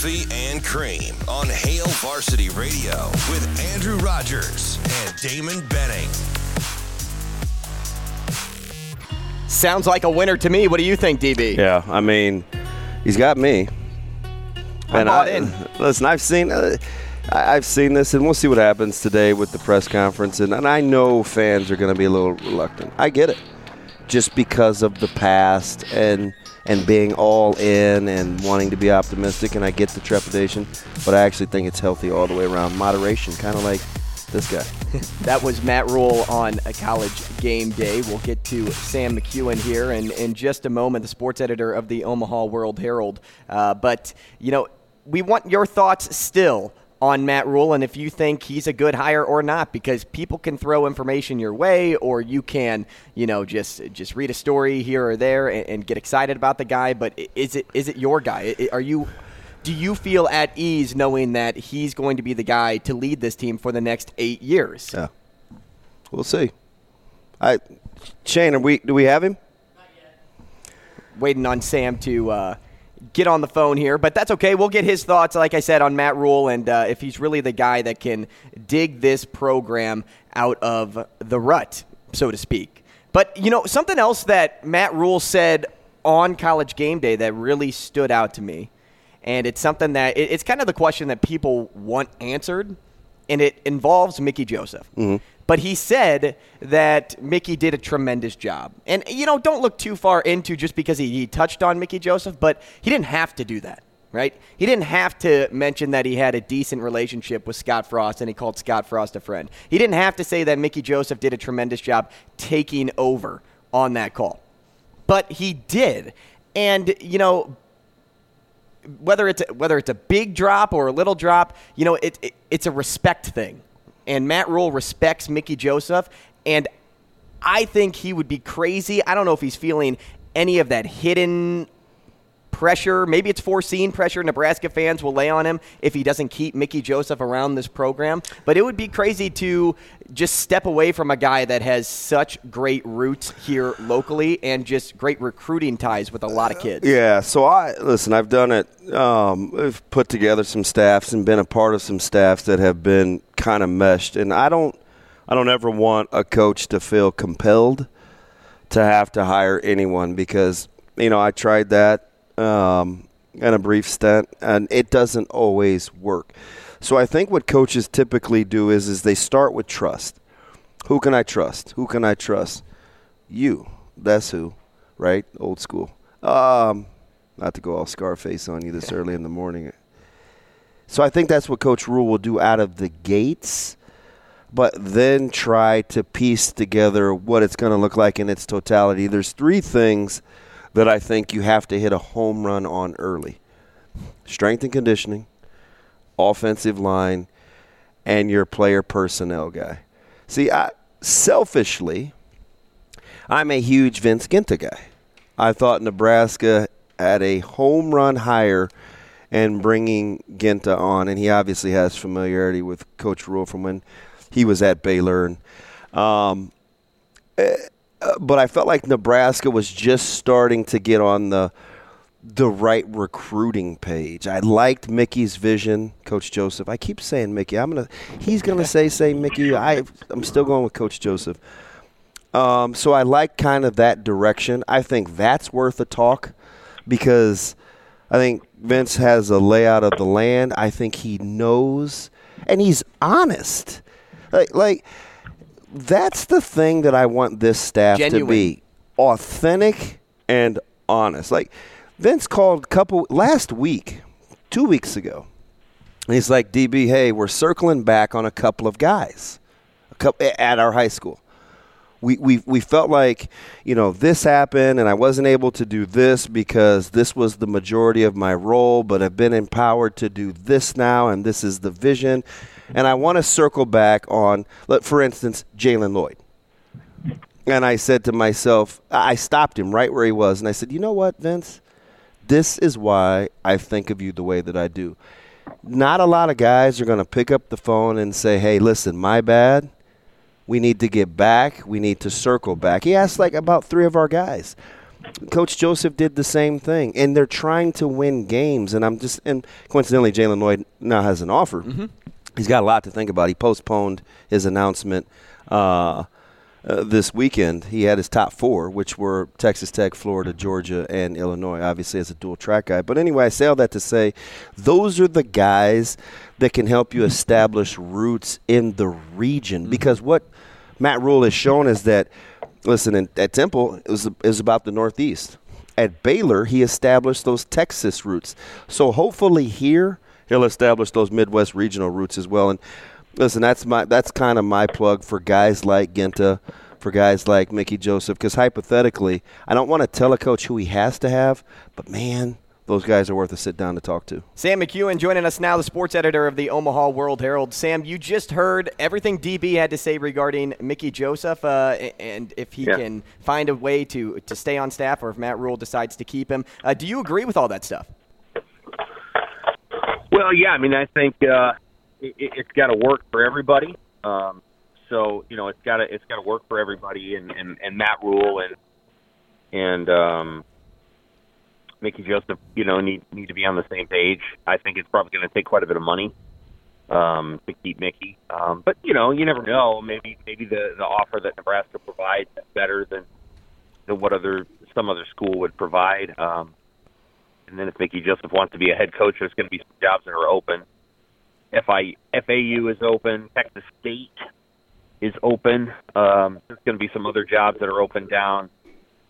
Coffee and Cream on Hail Varsity Radio with Andrew Rogers and Damon Benning. Sounds like a winner to me. What do you think, DB? Yeah, I mean, he's got me. I'm and bought I, in. listen, I've seen, uh, I- I've seen this, and we'll see what happens today with the press conference. And, and I know fans are going to be a little reluctant. I get it, just because of the past and and being all in and wanting to be optimistic. And I get the trepidation, but I actually think it's healthy all the way around. Moderation, kind of like this guy. That was Matt Rhule on a college game day. We'll get to Sam McKewon here in, in just a moment, the sports editor of the Omaha World Herald. Uh, but, you know, we want your thoughts still on Matt Rhule and if you think he's a good hire or not, because people can throw information your way, or you can, you know, just just read a story here or there and, and get excited about the guy. But is it is it your guy? Are you do you feel at ease knowing that he's going to be the guy to lead this team for the next eight years? Yeah, we'll see. I, Shane, are we? Do we have him? waiting on Sam to uh, get on the phone here, but that's okay. We'll get his thoughts, like I said, on Matt Rhule and uh, if he's really the guy that can dig this program out of the rut, so to speak. But, you know, something else that Matt Rhule said on college game day that really stood out to me, and it's something that it, it's kind of the question that people want answered, and it involves Mickey Joseph. But he said that Mickey did a tremendous job. And, you know, don't look too far into just because he, he touched on Mickey Joseph, but he didn't have to do that, right? He didn't have to mention that he had a decent relationship with Scott Frost and he called Scott Frost a friend. He didn't have to say that Mickey Joseph did a tremendous job taking over on that call. But he did. And, you know, whether it's whether it's a big drop or a little drop, you know, it, it it's a respect thing. And Matt Rhule respects Mickey Joseph, and I think he would be crazy. I don't know if he's feeling any of that hidden pressure. Maybe it's foreseen pressure Nebraska fans will lay on him if he doesn't keep Mickey Joseph around this program. But it would be crazy to just step away from a guy that has such great roots here locally and just great recruiting ties with a lot of kids. Yeah, so I listen. I've done it. Um, I've put together some staffs and been a part of some staffs that have been kind of meshed. And I don't, I don't ever want a coach to feel compelled to have to hire anyone because you know I tried that um, in a brief stint, and it doesn't always work. So I think what coaches typically do is is they start with trust. Who can I trust? Who can I trust? You. That's who, right? Old school. Um, not to go all Scarface on you this early in the morning. So I think that's what Coach Rhule will do out of the gates, but then try to piece together what it's going to look like in its totality. There's three things that I think you have to hit a home run on early strength and conditioning, offensive line, and your player personnel guy. See, I, selfishly, I'm a huge Vince Ginta guy. I thought Nebraska had a home run hire and bringing Ginta on, and he obviously has familiarity with Coach Rhule from when he was at Baylor. And, um, eh, but I felt like Nebraska was just starting to get on the the right recruiting page. I liked Mickey's vision, Coach Joseph. I keep saying Mickey. I'm gonna. He's gonna say say Mickey. I I'm still going with Coach Joseph. Um, so I like kind of that direction. I think that's worth a talk because I think Vince has a layout of the land. I think he knows and he's honest. Like like that's the thing that I want this staff Genuine. to be authentic and honest. Like Vince called a couple last week, two weeks ago. And he's like, DB, hey, we're circling back on a couple of guys a couple, at our high school. we, we, we felt like, you know, this happened and I wasn't able to do this because this was the majority of my role, but I've been empowered to do this now and this is the vision. And I want to circle back on, for instance, Jalen Lloyd. And I said to myself, I stopped him right where he was and I said, you know what, Vince? This is why I think of you the way that I do. Not a lot of guys are going to pick up the phone and say, hey, listen, my bad we need to get back. We need to circle back. He asked like about three of our guys. Coach Joseph did the same thing, and they're trying to win games. And I'm just and coincidentally, Jalen Lloyd now has an offer. Mm-hmm. He's got a lot to think about. He postponed his announcement. Uh, uh, this weekend, he had his top four, which were Texas Tech, Florida, Georgia, and Illinois, obviously as a dual track guy. But anyway, I say all that to say those are the guys that can help you establish roots in the region. Mm-hmm. Because what Matt Rhule has shown is that, listen, at Temple, it was, it was about the Northeast. At Baylor, he established those Texas roots. So hopefully here, he'll establish those Midwest regional roots as well. And listen, that's my that's kind of my plug for guys like Genta, for guys like Mickey Joseph, because hypothetically, I don't want to tell a coach who he has to have, but man, those guys are worth a sit down to talk to. Sam McKewon joining us now, the sports editor of the Omaha World Herald. Sam, you just heard everything DB had to say regarding Mickey Joseph uh, and if he yeah. can find a way to, to stay on staff or if Matt Rhule decides to keep him. Uh, do you agree with all that stuff? Well, yeah. I mean, I think uh, it, has got to work for everybody. Um, so you know, it's got to it's got to work for everybody, and, and and Matt Rhule and and um, Mickey Joseph, you know, need need to be on the same page. I think it's probably going to take quite a bit of money um, to keep Mickey. Um, but you know, you never know. Maybe maybe the the offer that Nebraska provides is better than than what other some other school would provide. Um, and then if Mickey Joseph wants to be a head coach, there's going to be some jobs that are open. FI, FAU is open. Texas State is open. Um, there's going to be some other jobs that are open down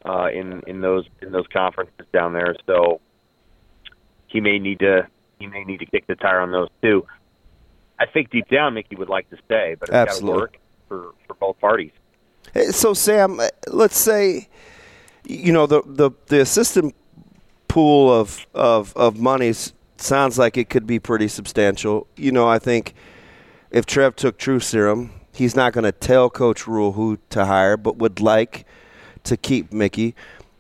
uh, in in those in those conferences down there. So he may need to he may need to kick the tire on those too. I think deep down Mickey would like to stay, but it's got to work for for both parties. So Sam, let's say you know the the the assistant pool of of of monies sounds like it could be pretty substantial. You know, I think if Trev took True Serum, he's not going to tell Coach Rhule who to hire, but would like to keep Mickey.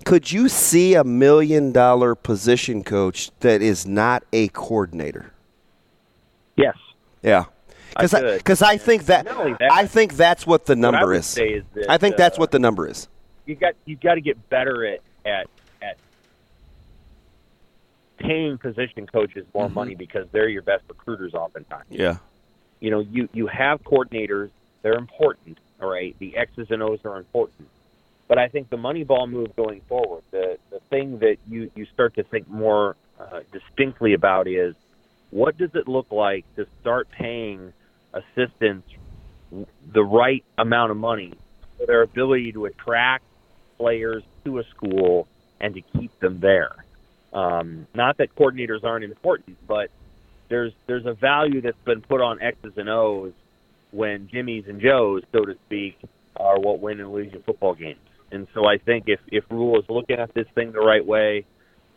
Could you see a million dollar position coach that is not a coordinator? Yes. Yeah. Because I, I, I, think that, that, I think that's what the number what is. is that, I think uh, that's what the number is. You got you got to get better at at paying position coaches more mm-hmm. money because they're your best recruiters oftentimes. Yeah. You know, you you have coordinators. They're important. All right. The X's and O's are important. But I think the money ball move going forward, the the thing that you you start to think more uh, distinctly about is what does it look like to start paying assistants the right amount of money for their ability to attract players to a school and to keep them there. Um, not that coordinators aren't important, but there's there's a value that's been put on X's and O's when Jimmys and Joes, so to speak, are what win and lose your football games. And so I think if if Rhule is looking at this thing the right way,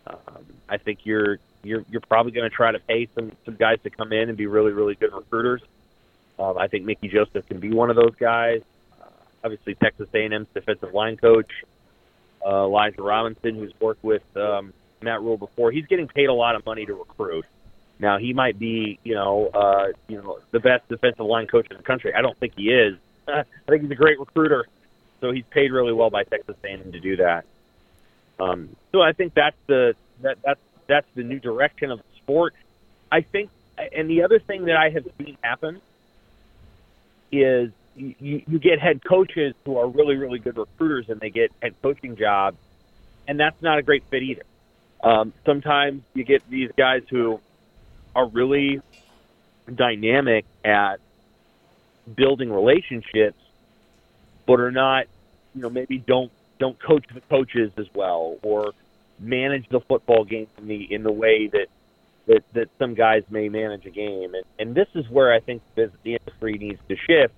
um, I think you're you're you're probably going to try to pay some some guys to come in and be really really good recruiters. Um, I think Mickey Joseph can be one of those guys. Uh, obviously, Texas A&M's defensive line coach uh, Elijah Robinson, who's worked with um, Matt Rhule before, he's getting paid a lot of money to recruit. Now he might be, you know, uh, you know, the best defensive line coach in the country. I don't think he is. I think he's a great recruiter so he's paid really well by Texas A&M to do that. Um, so I think that's the that that's that's the new direction of the sport. I think, and the other thing that I have seen happen is you, you get head coaches who are really really good recruiters and they get head coaching jobs, and that's not a great fit either. Um, sometimes you get these guys who are really dynamic at building relationships but are not, you know, maybe don't don't coach the coaches as well or manage the football game in the in the way that that that some guys may manage a game. And and this is where I think the, the industry needs to shift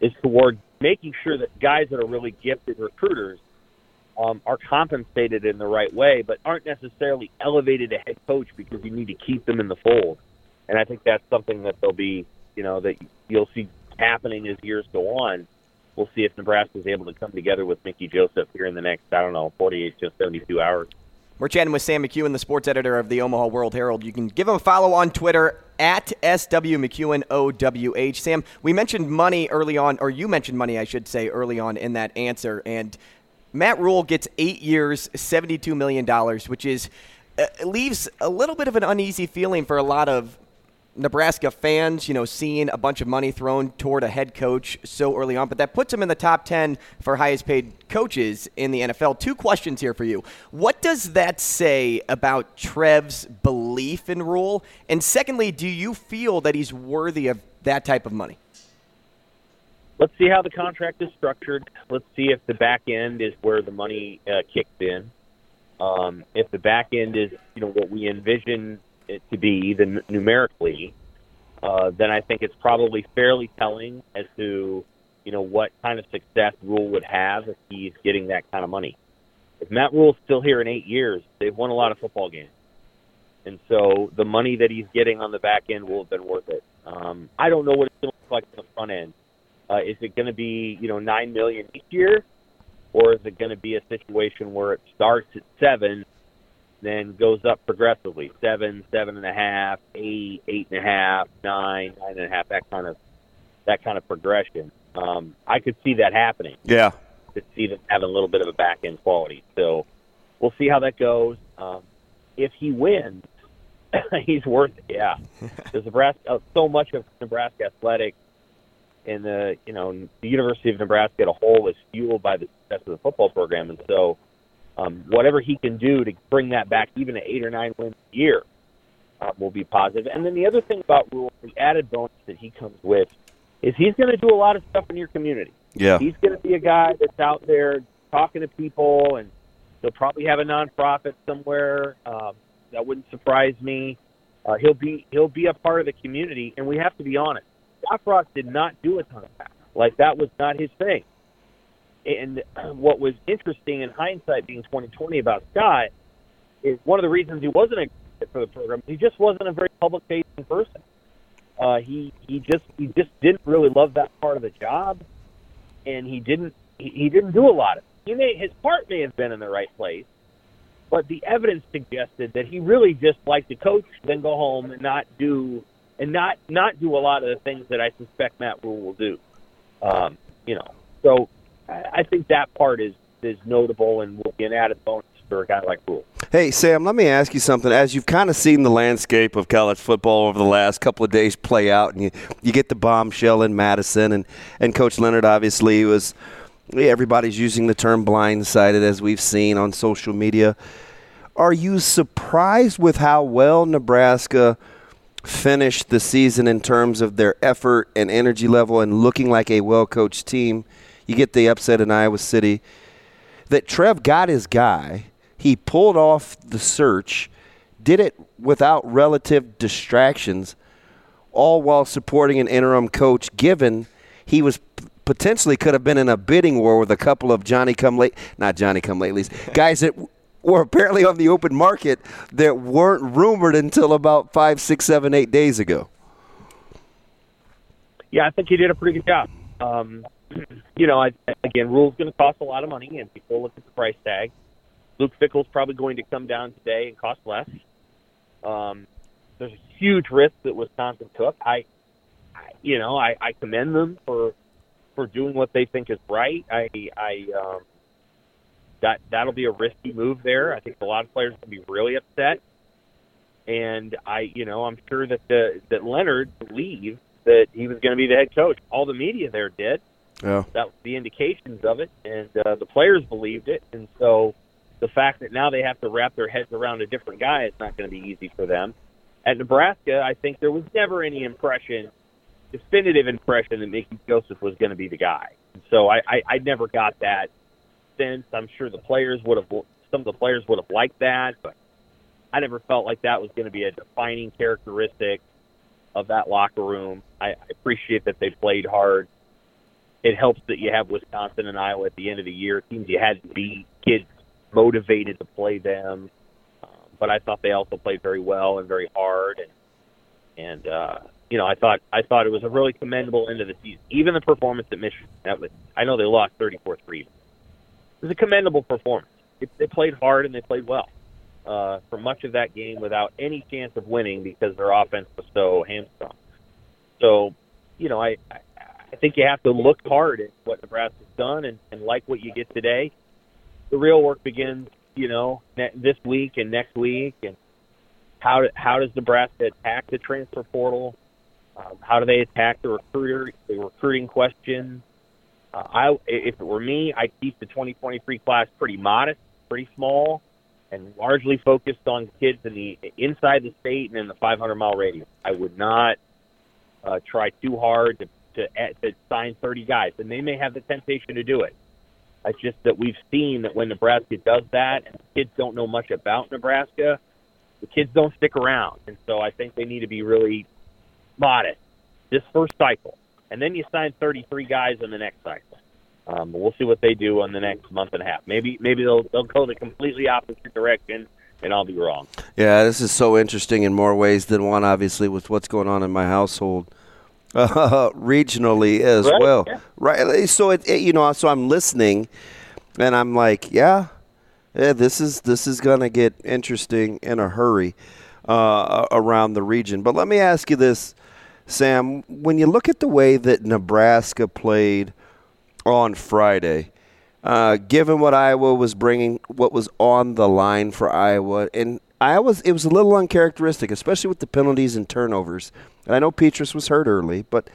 is toward making sure that guys that are really gifted recruiters um, are compensated in the right way, but aren't necessarily elevated to head coach because you need to keep them in the fold. And I think that's something that they'll be, you know, that you'll see happening as years go on. We'll see if Nebraska is able to come together with Mickey Joseph here in the next, I don't know, 48 to 72 hours. We're chatting with Sam McKewon, the sports editor of the Omaha World Herald. You can give him a follow on Twitter at SW OWH. Sam, we mentioned money early on, or you mentioned money, I should say, early on in that answer. And Matt Rhule gets eight years, $72 million, which is uh, leaves a little bit of an uneasy feeling for a lot of Nebraska fans, you know, seeing a bunch of money thrown toward a head coach so early on, but that puts him in the top 10 for highest paid coaches in the NFL. Two questions here for you. What does that say about Trev's belief in Rhule? And secondly, do you feel that he's worthy of that type of money? Let's see how the contract is structured. Let's see if the back end is where the money uh, kicks in. Um, if the back end is, you know, what we envision it to be, then numerically, uh, then I think it's probably fairly telling as to you know what kind of success Rhule would have if he's getting that kind of money. If Matt Rhule's still here in eight years, they've won a lot of football games, and so the money that he's getting on the back end will have been worth it. Um, I don't know what it's going to look like on the front end. Uh, is it going to be you know nine million each year, or is it going to be a situation where it starts at seven then goes up progressively seven, seven and a half, eight, eight and a half, nine, nine and a half. That kind of that kind of progression. Um, I could see that happening. Yeah, could see them having a little bit of a back end quality. So we'll see how that goes. Um, if he wins, he's worth it. Yeah, because Nebraska, so much of Nebraska athletics and the you know the University of Nebraska as a whole is fueled by the success of the football program, and so um, whatever he can do to bring that back, even at eight or nine wins a year, uh, will be positive. And then the other thing about Rhule, the added bonus that he comes with, is he's going to do a lot of stuff in your community. Yeah, he's going to be a guy that's out there talking to people, and he'll probably have a nonprofit somewhere. Um, that wouldn't surprise me. Uh, he'll be he'll be a part of the community, and we have to be honest. Frost did not do a ton of that. Like that was not his thing. And what was interesting in hindsight, being 2020 about Scott, is one of the reasons he wasn't a fit for the program. He just wasn't a very public-facing person. Uh, he he just he just didn't really love that part of the job, and he didn't he, he didn't do a lot of. It. He may his heart may have been in the right place, but the evidence suggested that he really just liked to coach, then go home and not do and not not do a lot of the things that I suspect Matt Rhule will do. Um, you know, so I think that part is is notable and will be an added bonus for a guy like Rhule. Hey, Sam, let me ask you something. As you've kind of seen the landscape of college football over the last couple of days play out, and you, you get the bombshell in Madison, and, and Coach Leonhard obviously was, everybody's using the term blindsided as we've seen on social media. Are you surprised with how well Nebraska finished the season in terms of their effort and energy level and looking like a well coached team? You get the upset in Iowa City. That Trev got his guy. He pulled off the search, did it without relative distractions, all while supporting an interim coach, given he was potentially could have been in a bidding war with a couple of Johnny come late, not Johnny come latelys, guys that were apparently on the open market that weren't rumored until about five, six, seven, eight days ago. Yeah, I think he did a pretty good job. Um, you know, I, again, Rhule's going to cost a lot of money, and people look at the price tag. Luke Fickell's probably going to come down today and cost less. Um, there's a huge risk that Wisconsin took. I, I you know, I, I commend them for for doing what they think is right. I, I, um, that that'll be a risky move there. I think a lot of players will be really upset, and I, you know, I'm sure that the that Leonhard believed that he was going to be the head coach. All the media there did. Yeah. That was the indications of it, and uh, the players believed it, and so the fact that now they have to wrap their heads around a different guy is not going to be easy for them. At Nebraska, I think there was never any impression, definitive impression that Mickey Joseph was going to be the guy. And so I, I, I never got that sense. I'm sure the players would have, some of the players would have liked that, but I never felt like that was going to be a defining characteristic of that locker room. I, I appreciate that they played hard it helps that you have Wisconsin and Iowa at the end of the year, teams you had to beat, kids motivated to play them. Um, but I thought they also played very well and very hard, and and uh, you know I thought I thought it was a really commendable end of the season. Even the performance at Michigan, that was I know they lost 34-3. It was a commendable performance. It, they played hard and they played well uh, for much of that game without any chance of winning because their offense was so hamstrung. So, you know, I, I think you have to look hard at what Nebraska's done and, and like what you get today. The real work begins, you know, ne- this week and next week, and how do, how does Nebraska attack the transfer portal? Um, how do they attack the recruiter, the recruiting question? Uh, I, if it were me, I'd keep the 2023 class pretty modest, pretty small, and largely focused on kids in the inside the state and in the 500 mile radius. I would not uh, try too hard to to, to sign 30 guys, and they may have the temptation to do it. It's just that we've seen that when Nebraska does that, and kids don't know much about Nebraska, the kids don't stick around, and so I think they need to be really modest this first cycle, and then you sign 33 guys in the next cycle. Um, but we'll see what they do on the next month and a half. Maybe maybe they'll they'll go the completely opposite direction, and I'll be wrong. Yeah, this is so interesting in more ways than one. Obviously, with what's going on in my household uh, regionally as right, well. Yeah. Right. So it, it, you know, so I'm listening, and I'm like, yeah, yeah, this is this is gonna get interesting in a hurry uh, around the region. But let me ask you this, Sam: when you look at the way that Nebraska played on Friday. Uh, given what Iowa was bringing, what was on the line for Iowa, and Iowa's, it was a little uncharacteristic, especially with the penalties and turnovers. And I know Petras was hurt early, but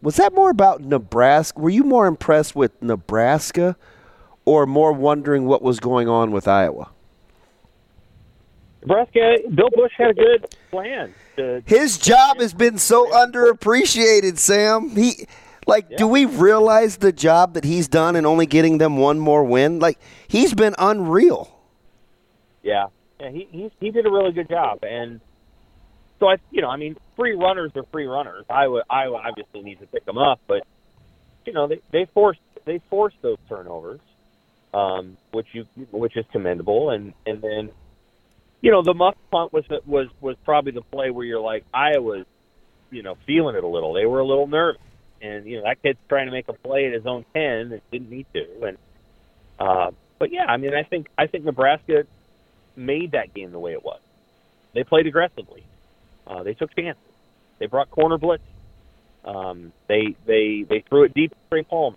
was that more about Nebraska? Were you more impressed with Nebraska or more wondering what was going on with Iowa? Nebraska, Bill Busch had a good plan. To, His job has been so underappreciated, Sam. He like Yeah. do we realize the job that he's done and only getting them one more win? Like he's been unreal. yeah, yeah, he he he did a really good job, and so I, you know, I mean, free runners are free runners. Iowa, Iowa obviously needs to pick them up, but you know, they they forced they forced those turnovers, um, which you which is commendable, and and then, you know, the muff punt was was was probably the play where you're like Iowa's, you know, feeling it a little. They were a little nervous, and you know that kid's trying to make a play at his own ten and didn't need to, and uh, but yeah, I mean, I think I think Nebraska made that game the way it was. They played aggressively. Uh, they took chances. They brought corner blitz. Um, they they they threw it deep to Trey Palmer.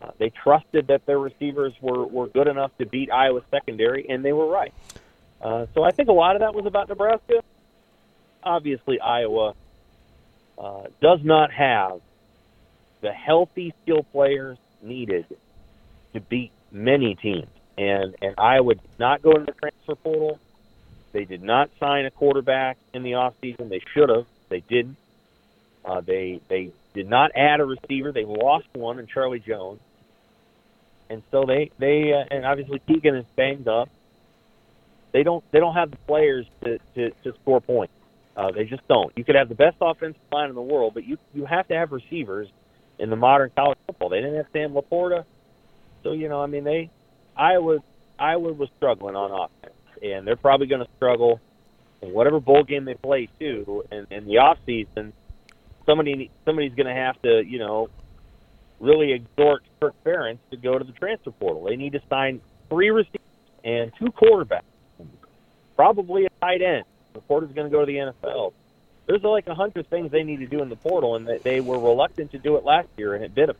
Uh, they trusted that their receivers were were good enough to beat Iowa's secondary, and they were right. Uh, so I think a lot of that was about Nebraska. Obviously, Iowa uh, does not have the healthy skill players needed to beat many teams, and and Iowa did not go to the transfer portal. They did not sign a quarterback in the offseason. They should have. They didn't. Uh, they they did not add a receiver. They lost one in Charlie Jones, and so they they uh, and obviously Keegan is banged up. They don't they don't have the players to to, to score points. Uh, they just don't. You could have the best offensive line in the world, but you you have to have receivers in the modern college football. They didn't have Sam Laporta, so you know I mean they Iowa Iowa was struggling on offense, and they're probably going to struggle in whatever bowl game they play too. And in the off season, somebody somebody's going to have to you know really exhort Kirk Ferentz to go to the transfer portal. They need to sign three receivers and two quarterbacks, probably a tight end. Laporta's going to go to the NFL. There's like a hundred things they need to do in the portal, and they- they were reluctant to do it last year, and it bit them.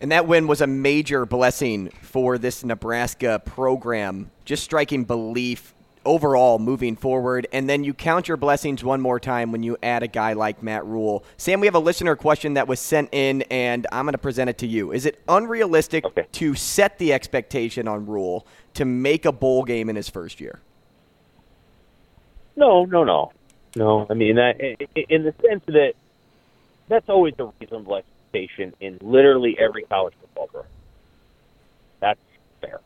And that win was a major blessing for this Nebraska program, just striking belief overall moving forward. And then you count your blessings one more time when you add a guy like Matt Rhule. Sam, we have a listener question that was sent in, and I'm going to present it to you. Is it unrealistic Okay. to set the expectation on Rhule to make a bowl game in his first year? No, no, no, no. I mean, that, in the sense that that's always a reasonable expectation in literally every college football program. That's fair,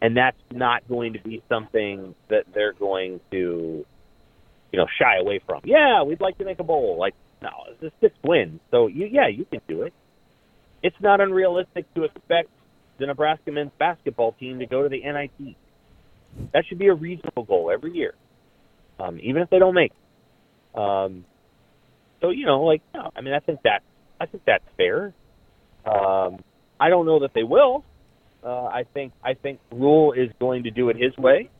and that's not going to be something that they're going to, you know, shy away from. Yeah, we'd like to make a bowl. Like No, it's a six wins. So you, yeah, you can do it. It's not unrealistic to expect the Nebraska men's basketball team to go to the NIT. That should be a reasonable goal every year, um, even if they don't make. It. Um, so you know, like, no, I mean, I think that I think that's fair. Um, I don't know that they will. Uh, I think I think Rhule is going to do it his way.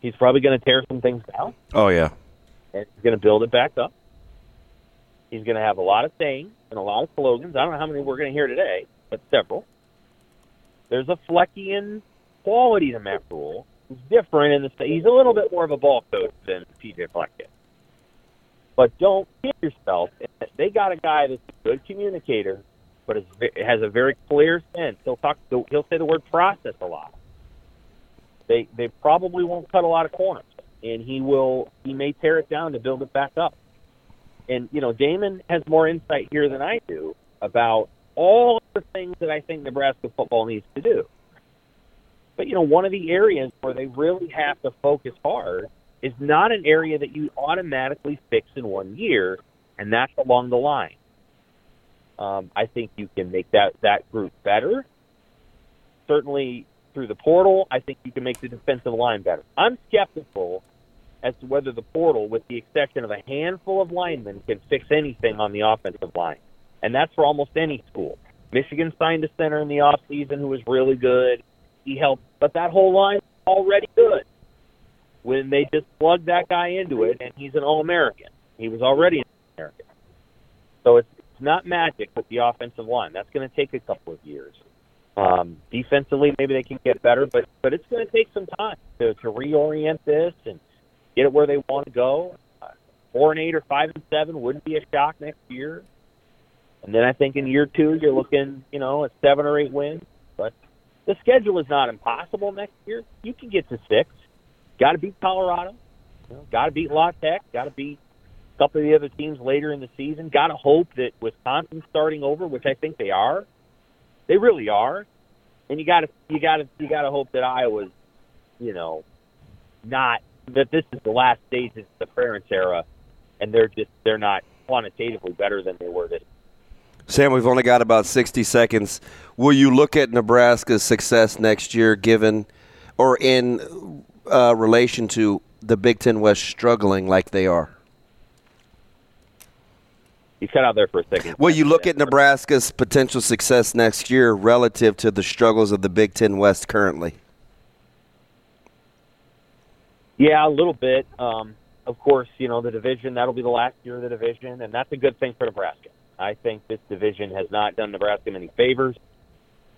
He's probably going to tear some things down. Oh yeah, and he's going to build it back up. He's going to have a lot of sayings and a lot of slogans. I don't know how many we're going to hear today, but several. There's a Fleckian quality to Matt Rhule. Different in the state he's a little bit more of a ball coach than PJ Fleck is. But don't kid yourself. They got a guy that's a good communicator, but is, has a very clear sense. He'll talk. He'll say the word process a lot. They they probably won't cut a lot of corners, and he will. He may tear it down to build it back up. And you know, Damon has more insight here than I do about all the things that I think Nebraska football needs to do. But you know, one of the areas where they really have to focus hard is not an area that you automatically fix in one year, and that's along the line. Um, I think you can make that that group better. Certainly through the portal, I think you can make the defensive line better. I'm skeptical as to whether the portal, with the exception of a handful of linemen, can fix anything on the offensive line, and that's for almost any school. Michigan signed a center in the off season who was really good. He helped, but that whole line already good when they just plug that guy into it, and he's an All American. He was already an American. So it's, it's not magic with the offensive line. That's going to take a couple of years. Um, defensively, maybe they can get better, but but it's going to take some time to, to reorient this and get it where they want to go. Four and eight or five and seven wouldn't be a shock next year. And then I think in year two, you're looking, you know, at seven or eight wins. The schedule is not impossible next year. You can get to six. Got to beat Colorado. Got to beat La Tech. Got to beat a couple of the other teams later in the season. Got to hope that Wisconsin starting over, which I think they are. They really are. And you got to you got to you got to hope that Iowa's, you know, not that this is the last stages of the Ferentz era, and they're just they're not quantitatively better than they were this. Sam, we've only got about sixty seconds. Will you look at Nebraska's success next year, given or in uh, relation to the Big Ten West struggling like they are? You cut out there for a second. Will you look at Nebraska's potential success next year relative to the struggles of the Big Ten West currently? Yeah, a little bit. Um, of course, you know, the division, that'll be the last year of the division, and that's a good thing for Nebraska. I think this division has not done Nebraska many favors.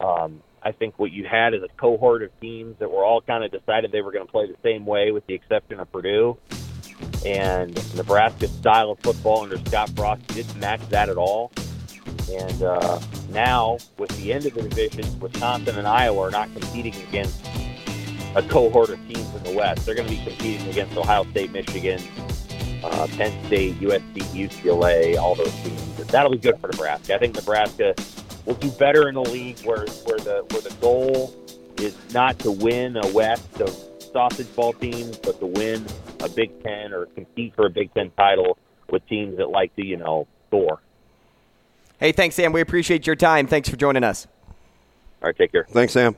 Um, I think what you had is a cohort of teams that were all kind of decided they were going to play the same way, with the exception of Purdue. And Nebraska's style of football under Scott Frost didn't match that at all. And uh, now, with the end of the division, Wisconsin and Iowa are not competing against a cohort of teams in the West. They're going to be competing against Ohio State, Michigan, uh, Penn State, USC, UCLA, all those teams. That'll be good for Nebraska. I think Nebraska will do better in a league where where the where the goal is not to win a West of sausage ball teams, but to win a Big Ten or compete for a Big Ten title with teams that like to you know score. Hey, thanks, Sam. We appreciate your time. Thanks for joining us. All right, take care. Thanks, Sam.